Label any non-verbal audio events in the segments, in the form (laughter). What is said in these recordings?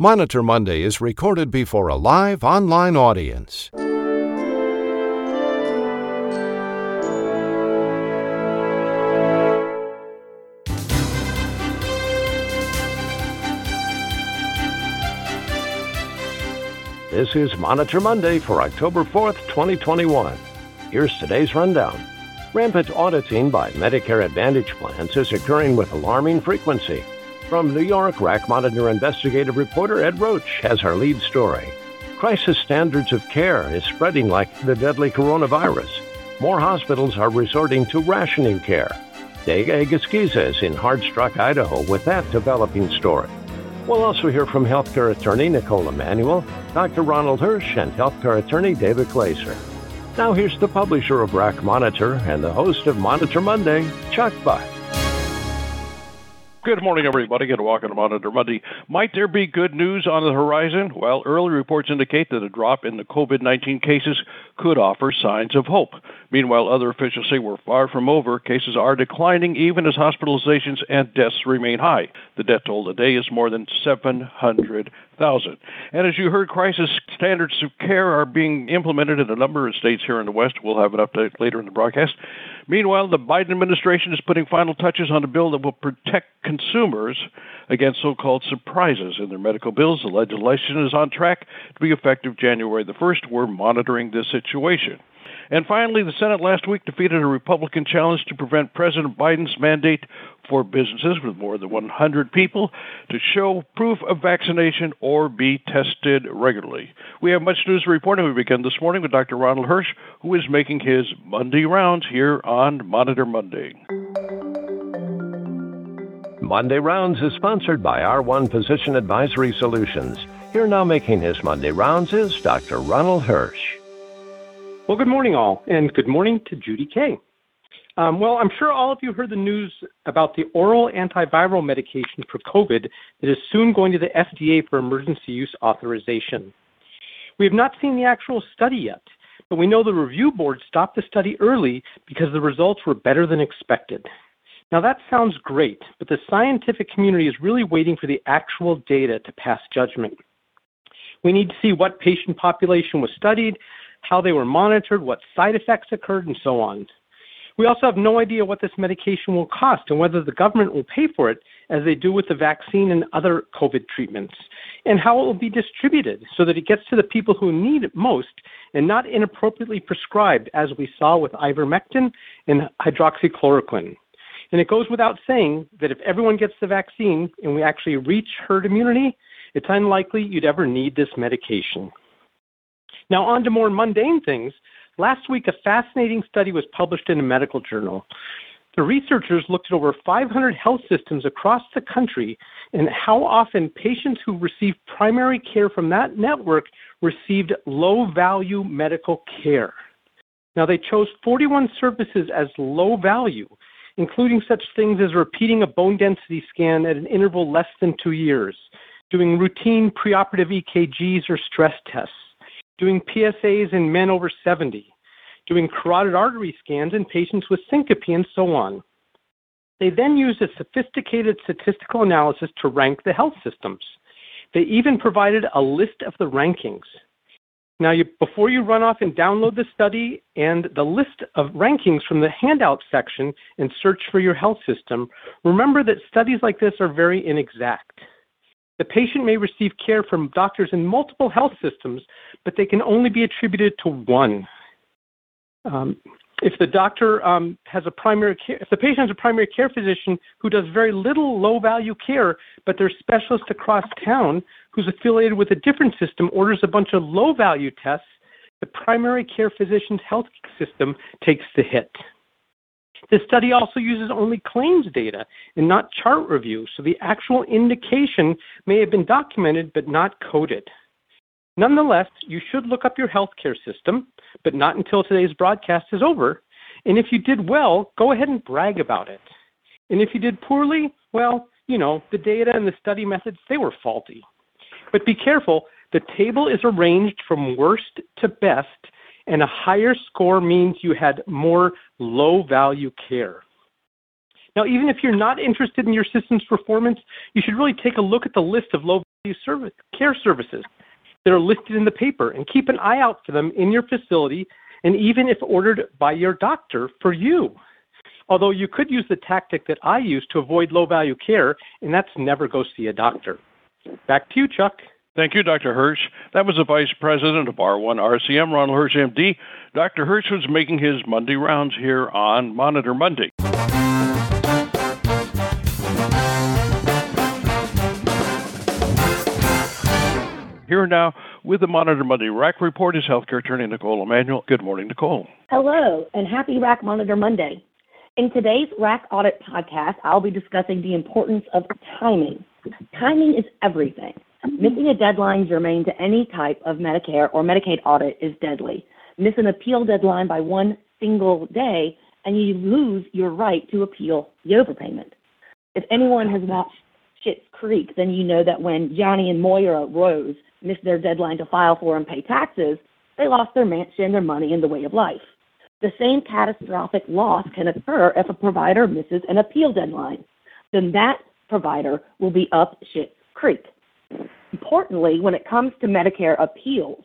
Monitor Monday is recorded before a live online audience. This is Monitor Monday for October 4th, 2021. Here's today's rundown. Rampant auditing by Medicare Advantage plans is occurring with alarming frequency. From New York, RAC Monitor investigative reporter Ed Roach has our lead story. Crisis standards of care is spreading like the deadly coronavirus. More hospitals are resorting to rationing care. Dega is in hard-struck Idaho with that developing story. We'll also hear from healthcare attorney Nicole Emanuel, Dr. Ronald Hirsch, and healthcare attorney David Glazer. Now here's the publisher of RAC Monitor and the host of Monitor Monday, Chuck Buck. Good morning, everybody, and welcome to Monitor Monday. Might there be good news on the horizon? Well, early reports indicate that a drop in the COVID 19 cases could offer signs of hope. Meanwhile, other officials say we're far from over. Cases are declining even as hospitalizations and deaths remain high. The death toll today is more than 700,000. And as you heard, crisis standards of care are being implemented in a number of states here in the West. We'll have an update later in the broadcast. Meanwhile, the Biden administration is putting final touches on a bill that will protect consumers against so called surprises in their medical bills. The legislation is on track to be effective January the 1st. We're monitoring this situation. And finally, the Senate last week defeated a Republican challenge to prevent President Biden's mandate for businesses with more than 100 people to show proof of vaccination or be tested regularly. We have much news to report, and we begin this morning with Dr. Ronald Hirsch, who is making his Monday rounds here on Monitor Monday. Monday Rounds is sponsored by R1 Physician Advisory Solutions. Here now making his Monday rounds is Dr. Ronald Hirsch. Well, good morning, all, and good morning to Judy Kay. Um, well, I'm sure all of you heard the news about the oral antiviral medication for COVID that is soon going to the FDA for emergency use authorization. We have not seen the actual study yet, but we know the review board stopped the study early because the results were better than expected. Now, that sounds great, but the scientific community is really waiting for the actual data to pass judgment. We need to see what patient population was studied, how they were monitored, what side effects occurred, and so on. We also have no idea what this medication will cost and whether the government will pay for it, as they do with the vaccine and other COVID treatments, and how it will be distributed so that it gets to the people who need it most and not inappropriately prescribed, as we saw with ivermectin and hydroxychloroquine. And it goes without saying that if everyone gets the vaccine and we actually reach herd immunity, it's unlikely you'd ever need this medication. Now, on to more mundane things. Last week, a fascinating study was published in a medical journal. The researchers looked at over 500 health systems across the country and how often patients who received primary care from that network received low value medical care. Now, they chose 41 services as low value, including such things as repeating a bone density scan at an interval less than two years, doing routine preoperative EKGs or stress tests, doing PSAs in men over 70, doing carotid artery scans in patients with syncope, and so on. They then used a sophisticated statistical analysis to rank the health systems. They even provided a list of the rankings. Now, you, before you run off and download the study and the list of rankings from the handout section and search for your health system, remember that studies like this are very inexact. The patient may receive care from doctors in multiple health systems, but they can only be attributed to one. Um, if the doctor um, has a primary care, if the patient has a primary care physician who does very little low value care, but their specialist across town who's affiliated with a different system orders a bunch of low value tests, the primary care physician's health system takes the hit. This study also uses only claims data and not chart review, so the actual indication may have been documented but not coded. Nonetheless, you should look up your healthcare system, but not until today's broadcast is over. And if you did well, go ahead and brag about it. And if you did poorly, well, you know, the data and the study methods, they were faulty. But be careful, the table is arranged from worst to best and a higher score means you had more low value care. Now, even if you're not interested in your system's performance, you should really take a look at the list of low service, care services that are listed in the paper and keep an eye out for them in your facility and even if ordered by your doctor for you. Although you could use the tactic that I use to avoid low value care, and that's never go see a doctor. Back to you, Chuck. Thank you, Dr. Hirsch. That was the Vice President of R1 RCM, Ronald Hirsch, MD. Dr. Hirsch was making his Monday rounds here on Monitor Monday. Here now with the Monitor Monday RAC report is healthcare attorney Nicole Emanuel. Good morning, Nicole. Hello, and happy RAC Monitor Monday. In today's RAC Audit podcast, I'll be discussing the importance of timing. Timing is everything. Missing a deadline germane to any type of Medicare or Medicaid audit is deadly. Miss an appeal deadline by one single day, and you lose your right to appeal the overpayment. If anyone has watched Schitt's Creek, then you know that when Johnny and Moira Rose missed their deadline to file for and pay taxes, they lost their mansion, their money, and the way of life. The same catastrophic loss can occur if a provider misses an appeal deadline. Then that provider will be up shit creek. Importantly, when it comes to Medicare appeals,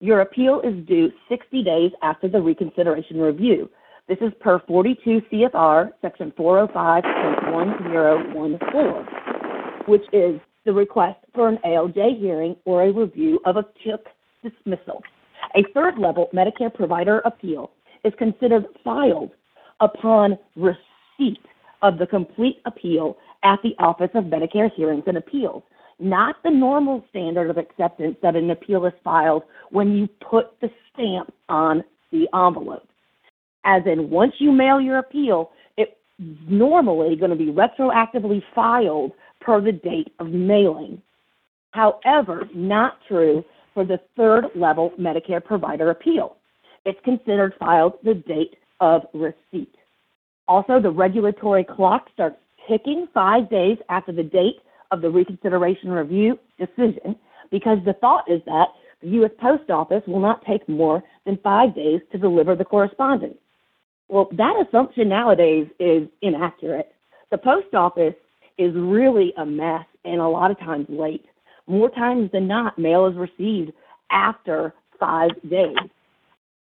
your appeal is due 60 days after the reconsideration review. This is per 42 CFR section 405.1014, which is the request for an ALJ hearing or a review of a TIP dismissal. A third level Medicare provider appeal is considered filed upon receipt of the complete appeal at the Office of Medicare Hearings and Appeals, not the normal standard of acceptance that an appeal is filed when you put the stamp on the envelope. As in, once you mail your appeal, it's normally going to be retroactively filed per the date of mailing. However, not true for the third level Medicare provider appeal. It's considered filed the date of receipt. Also, the regulatory clock starts ticking five days after the date of the reconsideration review decision because the thought is that the U.S. Post Office will not take more than five days to deliver the correspondence. Well, that assumption nowadays is inaccurate. The post office is really a mess and a lot of times late. More times than not, mail is received after five days.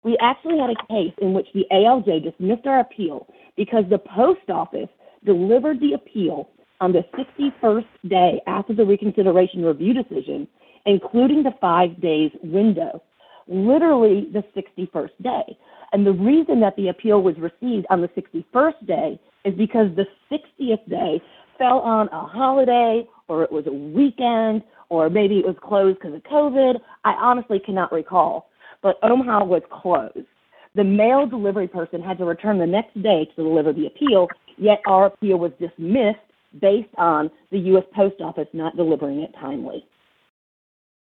We actually had a case in which the ALJ dismissed our appeal because the post office delivered the appeal on the 61st day after the reconsideration review decision, including the five days window, literally the 61st day. And the reason that the appeal was received on the 61st day is because the 60th day fell on a holiday or it was a weekend or maybe it was closed because of COVID. I honestly cannot recall. But OMHA was closed. The mail delivery person had to return the next day to deliver the appeal, yet our appeal was dismissed based on the U.S. Post Office not delivering it timely.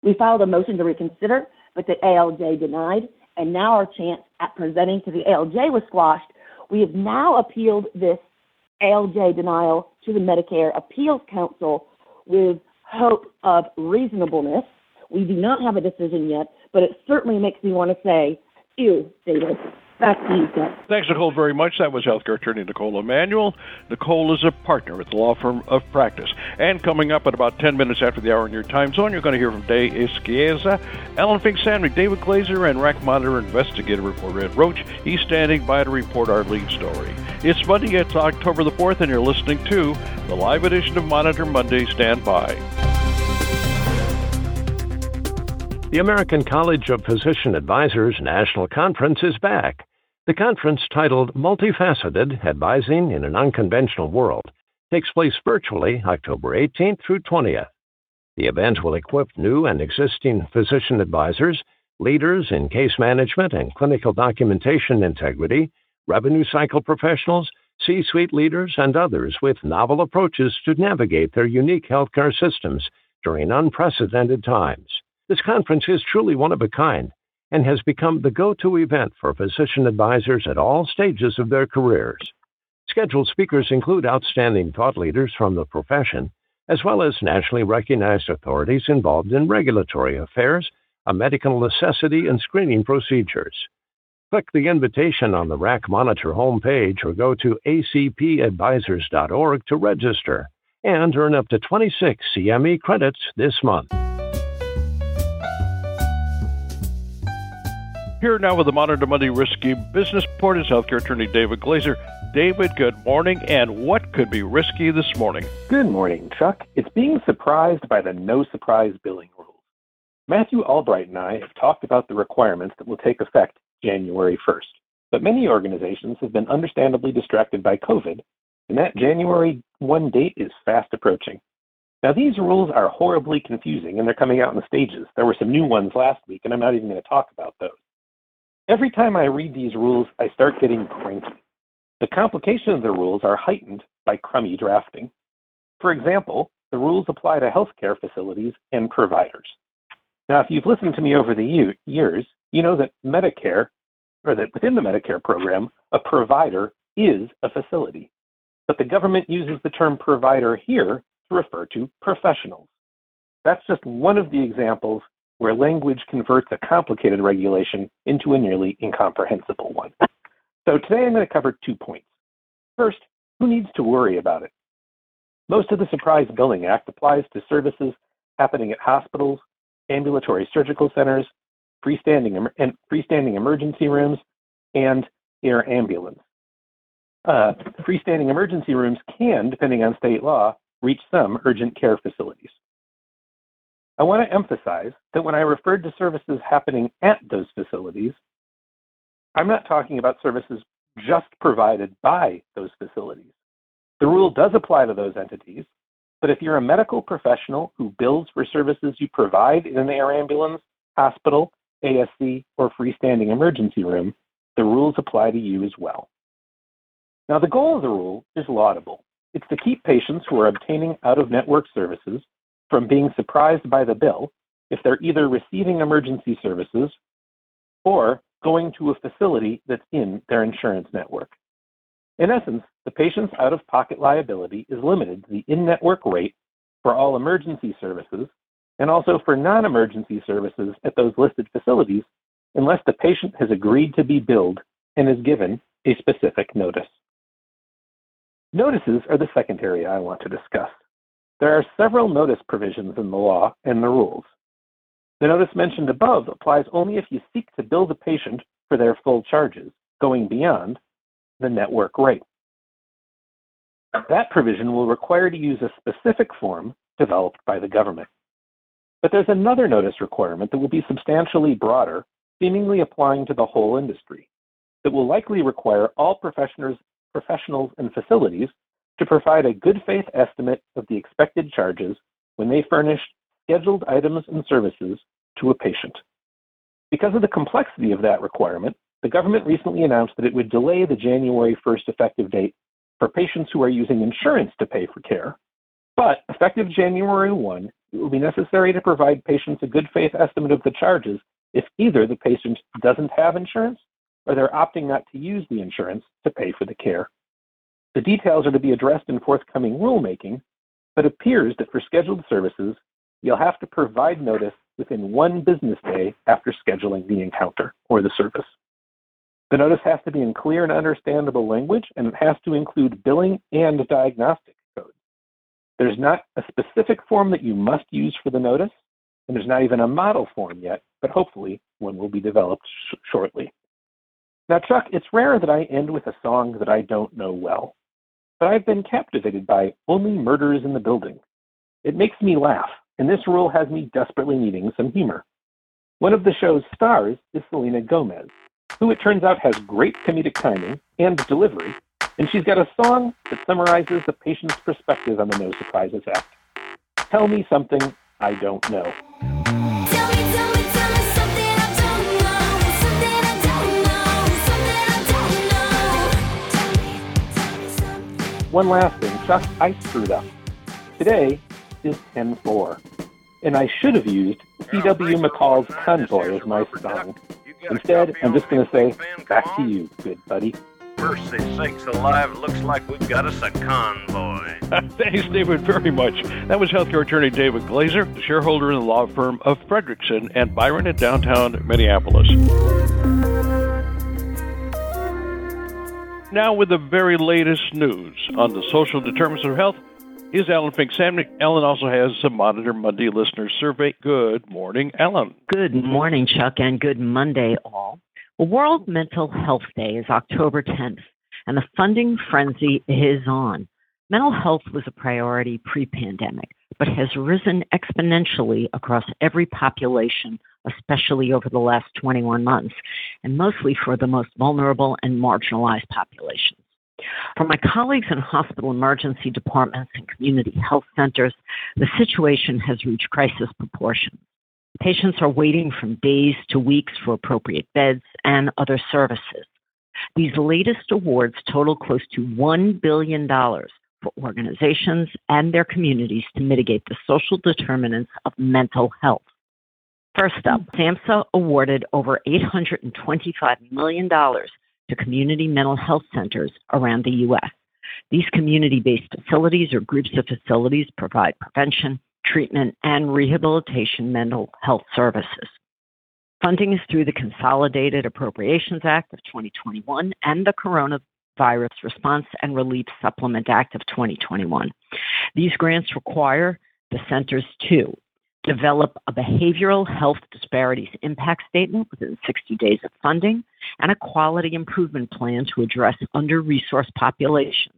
We filed a motion to reconsider, but the ALJ denied, and now our chance at presenting to the ALJ was squashed. We have now appealed this ALJ denial to the Medicare Appeals Council with hope of reasonableness. We do not have a decision yet, but it certainly makes me want to say, ew, David. Back to you. Thanks, Nicole, very much. That was healthcare attorney Nicole Emanuel. Nicole is a partner at the law firm of Practus. And coming up at about 10 minutes after the hour in your time zone, you're going to hear from Day Egusquiza, Ellen Fink Samnick, David Glazer, and RAC Monitor investigative reporter Ed Roach. He's standing by to report our lead story. It's Monday, it's October the 4th, and you're listening to the live edition of Monitor Monday. Stand by. The American College of Physician Advisors National Conference is back. The conference, titled Multifaceted Advising in an Unconventional World, takes place virtually October 18th through 20th. The event will equip new and existing physician advisors, leaders in case management and clinical documentation integrity, revenue cycle professionals, C suite leaders, and others with novel approaches to navigate their unique healthcare systems during unprecedented times. This conference is truly one of a kind and has become the go to event for physician advisors at all stages of their careers. Scheduled speakers include outstanding thought leaders from the profession, as well as nationally recognized authorities involved in regulatory affairs, a medical necessity, and screening procedures. Click the invitation on the RAC Monitor homepage or go to acpadvisors.org to register and earn up to 26 CME credits this month. Here now with the Monitor Monday Risky Business Report is healthcare attorney David Glazer. David, good morning. And what could be risky this morning? Good morning, Chuck. It's being surprised by the no surprise billing rules. Matthew Albright and I have talked about the requirements that will take effect January 1st. But many organizations have been understandably distracted by COVID, and that January 1 date is fast approaching. Now, these rules are horribly confusing, and they're coming out in stages. There were some new ones last week, and I'm not even going to talk about those. Every time I read these rules, I start getting cranky. The complication of the rules are heightened by crummy drafting. For example, the rules apply to healthcare facilities and providers. Now, if you've listened to me over the years, you know that Medicare, or that within the Medicare program, a provider is a facility. But the government uses the term provider here to refer to professionals. That's just one of the examples where language converts a complicated regulation into a nearly incomprehensible one. So today I'm going to cover two points. First, who needs to worry about it? Most of the Surprise Billing Act applies to services happening at hospitals, ambulatory surgical centers, freestanding, and freestanding emergency rooms, and air ambulance. Uh, freestanding emergency rooms can, depending on state law, reach some urgent care facilities. I want to emphasize that when I referred to services happening at those facilities, I'm not talking about services just provided by those facilities. The rule does apply to those entities, but if you're a medical professional who bills for services you provide in an air ambulance, hospital, ASC, or freestanding emergency room, the rules apply to you as well. Now, the goal of the rule is laudable. It's to keep patients who are obtaining out of network services from being surprised by the bill if they're either receiving emergency services or going to a facility that's in their insurance network. In essence, the patient's out of pocket liability is limited to the in network rate for all emergency services and also for non emergency services at those listed facilities unless the patient has agreed to be billed and is given a specific notice. Notices are the second area I want to discuss. There are several notice provisions in the law and the rules. The notice mentioned above applies only if you seek to bill the patient for their full charges, going beyond the network rate. That provision will require to use a specific form developed by the government. But there's another notice requirement that will be substantially broader, seemingly applying to the whole industry, that will likely require all professionals, professionals and facilities to provide a good faith estimate of the expected charges when they furnish scheduled items and services to a patient. Because of the complexity of that requirement, the government recently announced that it would delay the January 1st effective date for patients who are using insurance to pay for care. But effective January 1, it will be necessary to provide patients a good faith estimate of the charges if either the patient doesn't have insurance or they're opting not to use the insurance to pay for the care. The details are to be addressed in forthcoming rulemaking, but it appears that for scheduled services, you'll have to provide notice within one business day after scheduling the encounter or the service. The notice has to be in clear and understandable language, and it has to include billing and diagnostic codes. There's not a specific form that you must use for the notice, and there's not even a model form yet, but hopefully one will be developed sh- shortly. Now, Chuck, it's rare that I end with a song that I don't know well but I've been captivated by Only Murders in the Building. It makes me laugh, and this rule has me desperately needing some humor. One of the show's stars is Selena Gomez, who it turns out has great comedic timing and delivery, and she's got a song that summarizes the patient's perspective on the No Surprises Act. Tell me something I don't know. One last thing, Chuck, I screwed up. Today is 10 4, and I should have used C.W. McCall's Convoy as my song. Instead, I'm just going to say, back to you, good buddy. Mercy sakes alive, looks like we've got us a convoy. (laughs) Thanks, David, very much. That was healthcare attorney David Glazer, shareholder in the law firm of Fredrikson and Byron in downtown Minneapolis. Now, with the very latest news on the social determinants of health, is Ellen Fink Samnick. Ellen also has a Monitor Monday listener survey. Good morning, Ellen. Good morning, Chuck, and good Monday, all. World Mental Health Day is October 10th, and the funding frenzy is on. Mental health was a priority pre pandemic, but has risen exponentially across every population, especially over the last 21 months, and mostly for the most vulnerable and marginalized populations. For my colleagues in hospital emergency departments and community health centers, the situation has reached crisis proportions. Patients are waiting from days to weeks for appropriate beds and other services. These latest awards total close to $1 billion for organizations and their communities to mitigate the social determinants of mental health. First up, SAMHSA awarded over $825 million to community mental health centers around the U.S. These community based facilities or groups of facilities provide prevention, treatment, and rehabilitation mental health services. Funding is through the Consolidated Appropriations Act of 2021 and the Coronavirus Response and Relief Supplement Act of 2021. These grants require the centers to develop a behavioral health disparities impact statement within 60 days of funding, and a quality improvement plan to address under resourced populations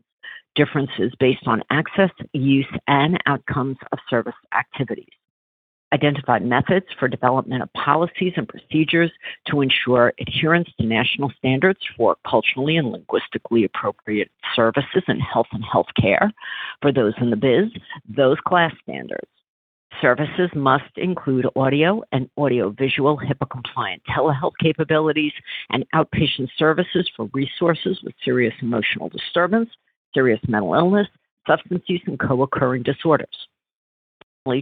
differences based on access, use, and outcomes of service activities. Identify methods for development of policies and procedures to ensure adherence to national standards for culturally and linguistically appropriate services in health and health care for those in the biz, those CLAS standards Services must include audio and audiovisual HIPAA compliant telehealth capabilities and outpatient services for resources with serious emotional disturbance, serious mental illness, substance use, and co occurring disorders.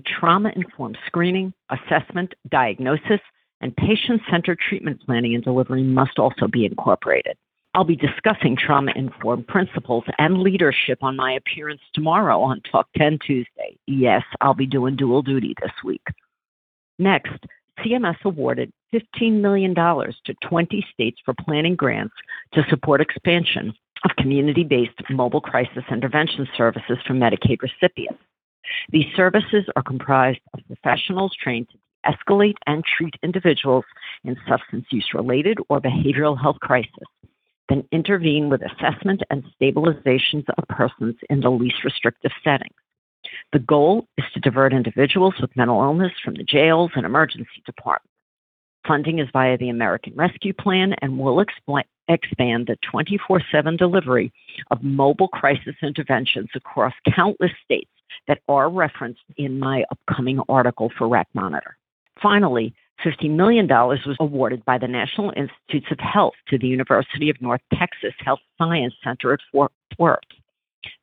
Trauma informed screening, assessment, diagnosis, and patient centered treatment planning and delivery must also be incorporated. I'll be discussing trauma informed principles and leadership on my appearance tomorrow on Talk 10 Tuesday. Yes, I'll be doing dual duty this week. Next, CMS awarded $15 million to 20 states for planning grants to support expansion of community based mobile crisis intervention services for Medicaid recipients. These services are comprised of professionals trained to escalate and treat individuals in substance use related or behavioral health crisis then intervene with assessment and stabilizations of persons in the least restrictive settings. The goal is to divert individuals with mental illness from the jails and emergency departments. Funding is via the American Rescue Plan and will expand the 24 7 delivery of mobile crisis interventions across countless states that are referenced in my upcoming article for RAC Monitor. Finally, $50 million was awarded by the National Institutes of Health to the University of North Texas Health Science Center at Fort Worth.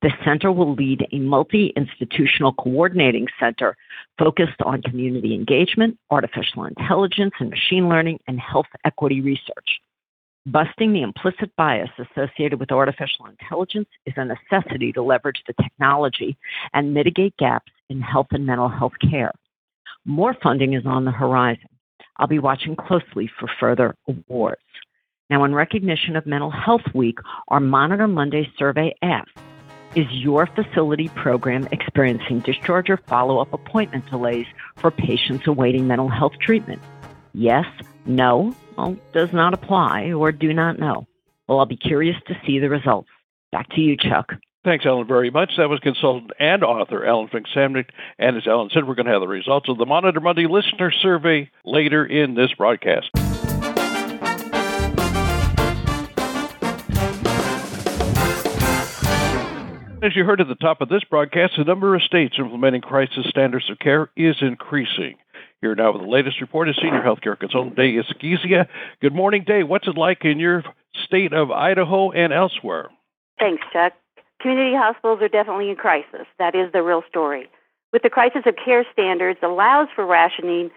The center will lead a multi institutional coordinating center focused on community engagement, artificial intelligence and machine learning, and health equity research. Busting the implicit bias associated with artificial intelligence is a necessity to leverage the technology and mitigate gaps in health and mental health care. More funding is on the horizon. I'll be watching closely for further awards. Now, in recognition of Mental Health Week, our Monitor Monday survey asks Is your facility program experiencing discharge or follow up appointment delays for patients awaiting mental health treatment? Yes, no, well, does not apply, or do not know. Well, I'll be curious to see the results. Back to you, Chuck. Thanks, Ellen, very much. That was consultant and author Ellen Fink Samnick. And as Ellen said, we're going to have the results of the Monitor Monday listener survey later in this broadcast. As you heard at the top of this broadcast, the number of states implementing crisis standards of care is increasing. Here now with the latest report is Senior Healthcare Consultant Day Egusquiza. Good morning, Day. What's it like in your state of Idaho and elsewhere? Thanks, Chuck. Community hospitals are definitely in crisis. That is the real story. With the crisis of care standards allows for rationing,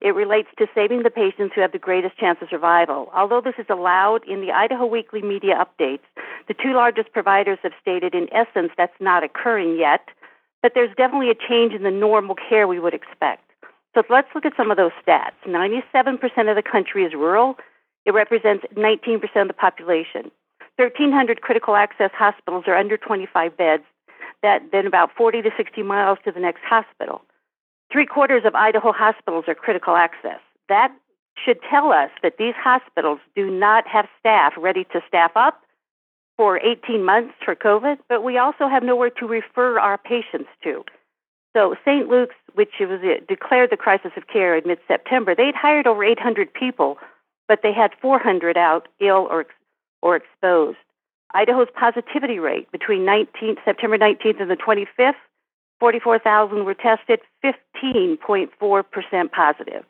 it relates to saving the patients who have the greatest chance of survival. Although this is allowed in the Idaho Weekly media updates, the two largest providers have stated in essence that's not occurring yet, but there's definitely a change in the normal care we would expect. So let's look at some of those stats. 97% of the country is rural. It represents 19% of the population. 1,300 critical access hospitals are under 25 beds. that then about 40 to 60 miles to the next hospital. Three quarters of Idaho hospitals are critical access. That should tell us that these hospitals do not have staff ready to staff up for 18 months for COVID, but we also have nowhere to refer our patients to. So St. Luke's, which was uh, declared the crisis of care in mid-September, they'd hired over 800 people, but they had 400 out ill or or exposed. Idaho's positivity rate between 19th, September 19th and the 25th, 44,000 were tested, 15.4% positive.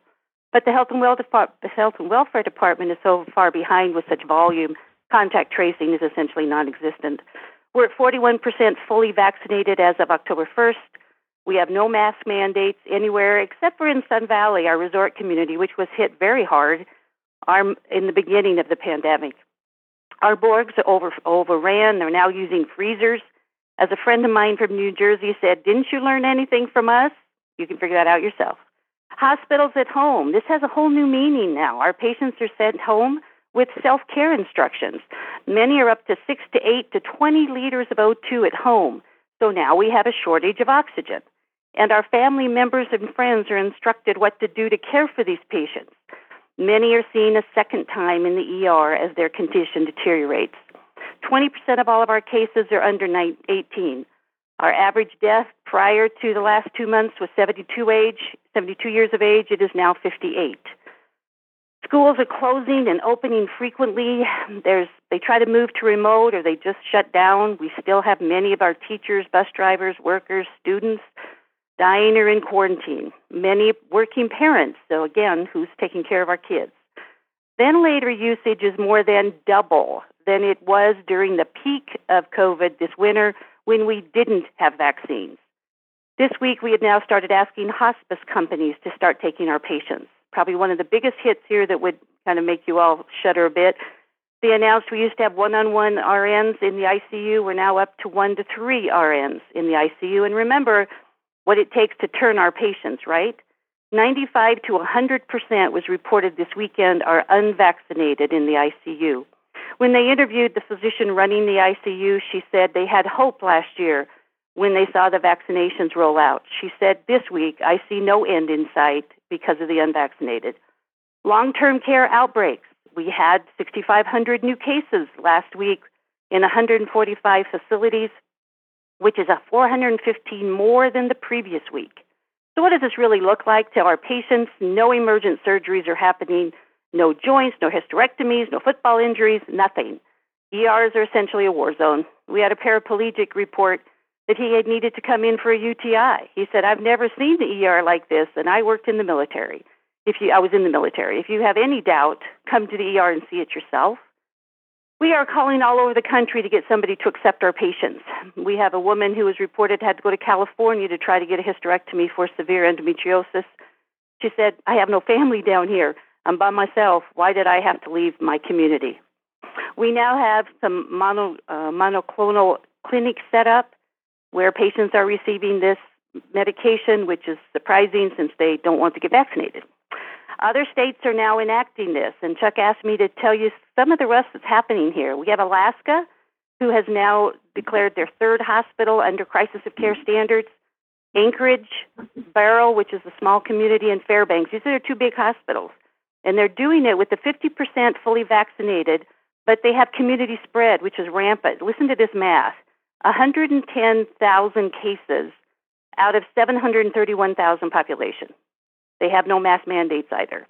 But the Health and, Welfare, the Health and Welfare Department is so far behind with such volume, contact tracing is essentially non existent. We're at 41% fully vaccinated as of October 1st. We have no mask mandates anywhere except for in Sun Valley, our resort community, which was hit very hard um, in the beginning of the pandemic. Our borgs over, overran. They're now using freezers. As a friend of mine from New Jersey said, Didn't you learn anything from us? You can figure that out yourself. Hospitals at home. This has a whole new meaning now. Our patients are sent home with self care instructions. Many are up to 6 to 8 to 20 liters of O2 at home. So now we have a shortage of oxygen. And our family members and friends are instructed what to do to care for these patients. Many are seen a second time in the ER as their condition deteriorates. 20% of all of our cases are under 18. Our average death prior to the last two months was 72 age, 72 years of age. It is now 58. Schools are closing and opening frequently. There's they try to move to remote or they just shut down. We still have many of our teachers, bus drivers, workers, students dying or in quarantine, many working parents, so again, who's taking care of our kids. Ventilator usage is more than double than it was during the peak of COVID this winter when we didn't have vaccines. This week, we have now started asking hospice companies to start taking our patients. Probably one of the biggest hits here that would kind of make you all shudder a bit. They announced we used to have one on one RNs in the ICU. We're now up to one to three RNs in the ICU. And remember, what it takes to turn our patients, right? 95 to 100% was reported this weekend are unvaccinated in the ICU. When they interviewed the physician running the ICU, she said they had hope last year when they saw the vaccinations roll out. She said, This week, I see no end in sight because of the unvaccinated. Long term care outbreaks. We had 6,500 new cases last week in 145 facilities which is a 415 more than the previous week. So, what does this really look like to our patients? No emergent surgeries are happening, no joints, no hysterectomies, no football injuries, nothing. ERs are essentially a war zone. We had a paraplegic report that he had needed to come in for a UTI. He said, I've never seen the ER like this, and I worked in the military. If you, I was in the military. If you have any doubt, come to the ER and see it yourself. We are calling all over the country to get somebody to accept our patients. We have a woman who was reported had to go to California to try to get a hysterectomy for severe endometriosis. She said, I have no family down here. I'm by myself. Why did I have to leave my community? We now have some mono, uh, monoclonal clinics set up where patients are receiving this medication, which is surprising since they don't want to get vaccinated. Other states are now enacting this, and Chuck asked me to tell you some of the rest that's happening here. We have Alaska, who has now declared their third hospital under crisis of care standards. Anchorage, Barrow, which is a small community, and Fairbanks. These are two big hospitals. And they're doing it with the 50% fully vaccinated, but they have community spread, which is rampant. Listen to this math 110,000 cases out of 731,000 population. They have no mask mandates either.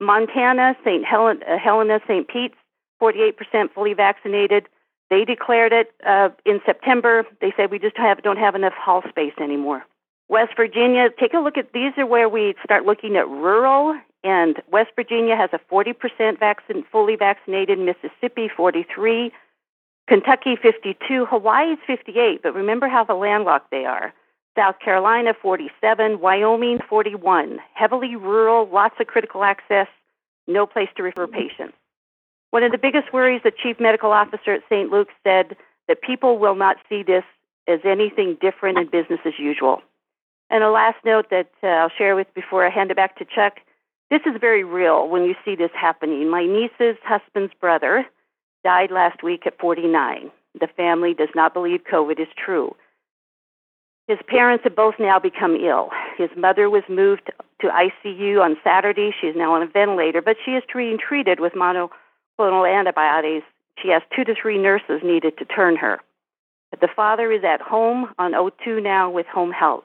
Montana, St. Uh, Helena, St. Pete's, 48% fully vaccinated. They declared it uh, in September. They said we just have, don't have enough hall space anymore. West Virginia, take a look at these are where we start looking at rural, and West Virginia has a 40% vaccine, fully vaccinated. Mississippi, 43. Kentucky, 52. Hawaii is 58, but remember how the landlocked they are. South Carolina 47, Wyoming 41. Heavily rural, lots of critical access, no place to refer patients. One of the biggest worries the chief medical officer at St. Luke's said that people will not see this as anything different in business as usual. And a last note that uh, I'll share with before I hand it back to Chuck. This is very real when you see this happening. My niece's husband's brother died last week at 49. The family does not believe COVID is true. His parents have both now become ill. His mother was moved to ICU on Saturday. She is now on a ventilator, but she is being treated with monoclonal antibodies. She has two to three nurses needed to turn her. But the father is at home on O2 now with home health.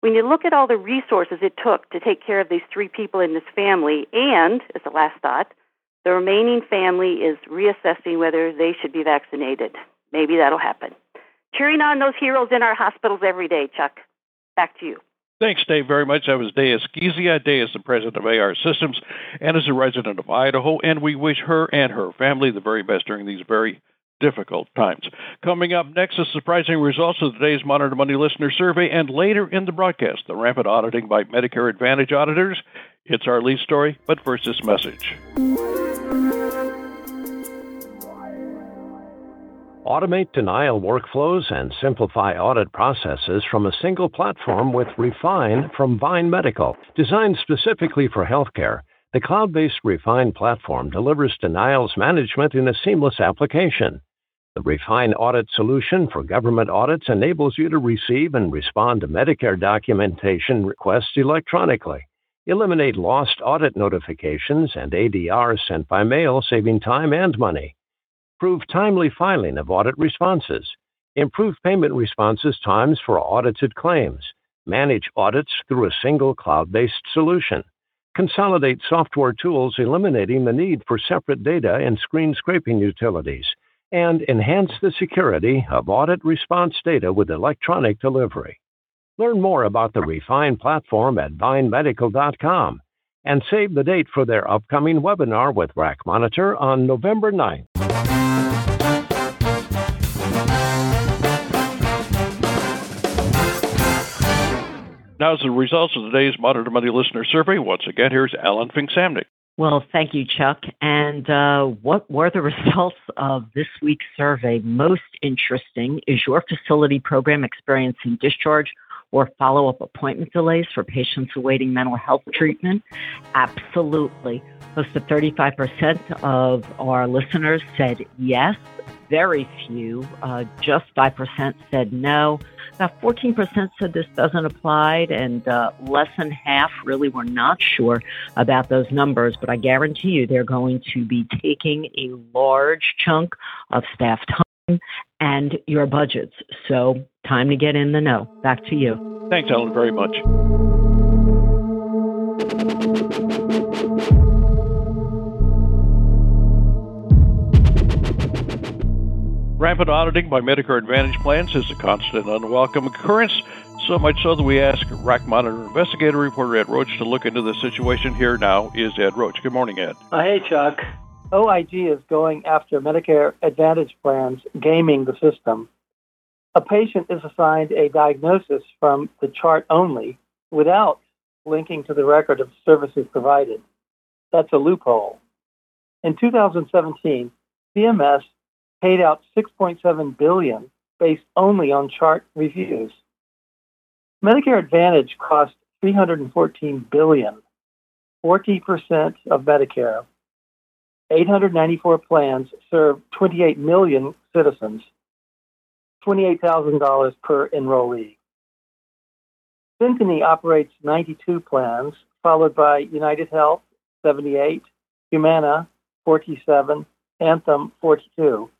When you look at all the resources it took to take care of these three people in this family, and, as a last thought, the remaining family is reassessing whether they should be vaccinated. Maybe that'll happen cheering on those heroes in our hospitals every day, Chuck. Back to you. Thanks, Dave, very much. That was Day Egusquiza. Day is the president of AR Systems and is a resident of Idaho, and we wish her and her family the very best during these very difficult times. Coming up next, the surprising results of today's Monitor Monday listener survey, and later in the broadcast, the rampant auditing by Medicare Advantage auditors. It's our lead story, but first, this message. Automate denial workflows and simplify audit processes from a single platform with Refine from Vyne Medical. Designed specifically for healthcare, the cloud based Refine platform delivers denials management in a seamless application. The Refine audit solution for government audits enables you to receive and respond to Medicare documentation requests electronically, eliminate lost audit notifications and ADRs sent by mail, saving time and money improve timely filing of audit responses, improve payment responses times for audited claims, manage audits through a single cloud based solution, consolidate software tools eliminating the need for separate data and screen scraping utilities, and enhance the security of audit response data with electronic delivery. Learn more about the Refine platform at vynemedical.com and save the date for their upcoming webinar with RAC Monitor on November 9th. Now, as the results of today's Monitor Monday listener survey, once again, here's Alan Fink-Samnick. Well, thank you, Chuck. And uh, what were the (laughs) results of this week's survey? Most interesting is your facility program experiencing discharge or follow up appointment delays for patients awaiting mental health treatment? Absolutely. Close to 35% of our listeners said yes. Very few, uh, just 5% said no. About 14% said this doesn't apply, and uh, less than half really were not sure about those numbers. But I guarantee you they're going to be taking a large chunk of staff time and your budgets. So, time to get in the know. Back to you. Thanks, Ellen, very much. Rampant auditing by Medicare Advantage plans is a constant and unwelcome occurrence, so much so that we ask RAC Monitor investigator reporter Ed Roach to look into the situation. Here now is Ed Roach. Good morning, Ed. Uh, hey, Chuck. OIG is going after Medicare Advantage plans gaming the system. A patient is assigned a diagnosis from the chart only without linking to the record of services provided. That's a loophole. In 2017, CMS paid out 6.7 billion based only on chart reviews. Medicare Advantage cost 314 billion, 40% of Medicare. 894 plans serve 28 million citizens, $28,000 per enrollee. Symphony operates 92 plans, followed by United Health, 78, Humana, 47, Anthem, 42.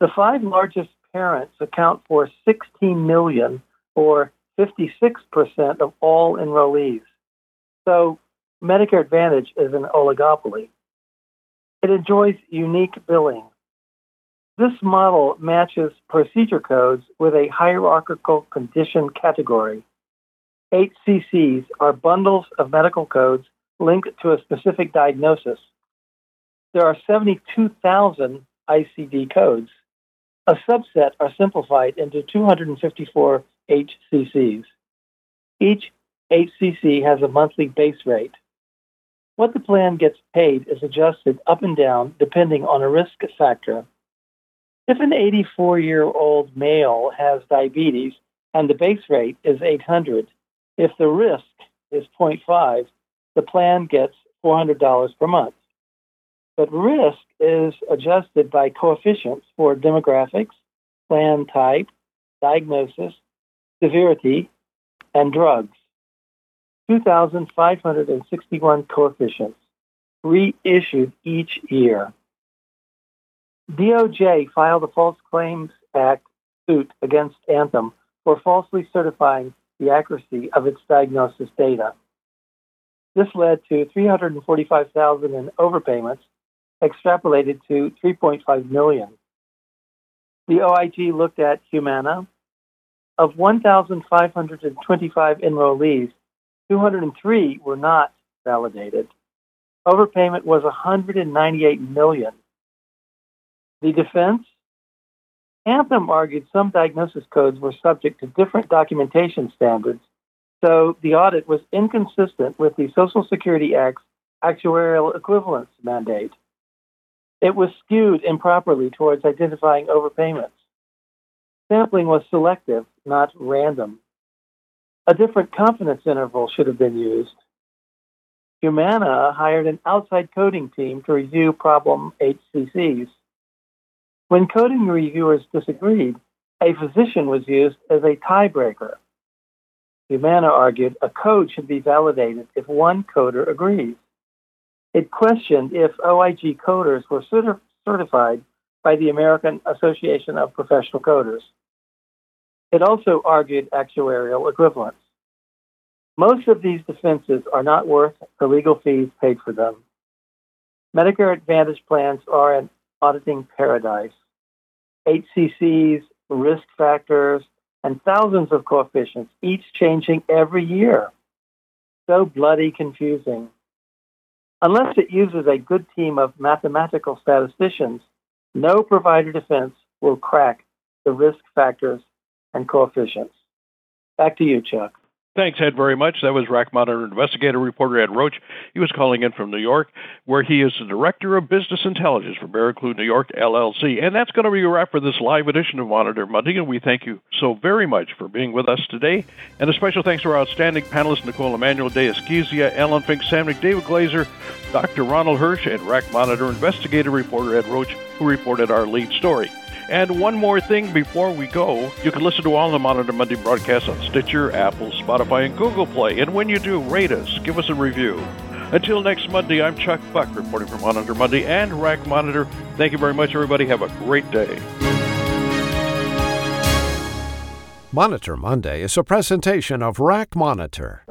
The five largest parents account for 16 million, or 56% of all enrollees. So Medicare Advantage is an oligopoly. It enjoys unique billing. This model matches procedure codes with a hierarchical condition category. HCCs are bundles of medical codes linked to a specific diagnosis. There are 72,000 ICD codes. A subset are simplified into 254 HCCs. Each HCC has a monthly base rate. What the plan gets paid is adjusted up and down depending on a risk factor. If an 84 year old male has diabetes and the base rate is 800, if the risk is 0.5, the plan gets $400 per month. But risk is adjusted by coefficients for demographics, plan type, diagnosis, severity, and drugs. 2,561 coefficients reissued each year. DOJ filed a False Claims Act suit against Anthem for falsely certifying the accuracy of its diagnosis data. This led to 345,000 in overpayments, extrapolated to 3.5 million. The OIG looked at Humana. Of 1,525 enrollees, 203 were not validated. Overpayment was 198 million. The defense Anthem argued some diagnosis codes were subject to different documentation standards, so the audit was inconsistent with the Social Security Act's actuarial equivalence mandate. It was skewed improperly towards identifying overpayments. Sampling was selective, not random. A different confidence interval should have been used. Humana hired an outside coding team to review problem HCCs. When coding reviewers disagreed, a physician was used as a tiebreaker. Humana argued a code should be validated if one coder agrees. It questioned if OIG coders were certified by the American Association of Professional Coders. It also argued actuarial equivalence. Most of these defenses are not worth the legal fees paid for them. Medicare Advantage plans are an auditing paradise. HCCs, risk factors, and thousands of coefficients, each changing every year. So bloody confusing. Unless it uses a good team of mathematical statisticians, no provider defense will crack the risk factors and coefficients. Back to you, Chuck. Thanks, Ed, very much. That was RAC Monitor investigator reporter Ed Roach. He was calling in from New York, where he is the Director of Business Intelligence for Barraclough New York LLC. And that's going to be a wrap for this live edition of Monitor Monday, and we thank you so very much for being with us today. And a special thanks to our outstanding panelists, Nicole Emanuel, Day Egusquiza, Ellen Fink, Sam David Glaser, Dr. Ronald Hirsch, and RAC Monitor investigator reporter Ed Roach, who reported our lead story. And one more thing before we go, you can listen to all the Monitor Monday broadcasts on Stitcher, Apple, Spotify, and Google Play. And when you do, rate us, give us a review. Until next Monday, I'm Chuck Buck reporting from Monitor Monday and RAC Monitor. Thank you very much, everybody. Have a great day. Monitor Monday is a presentation of RAC Monitor.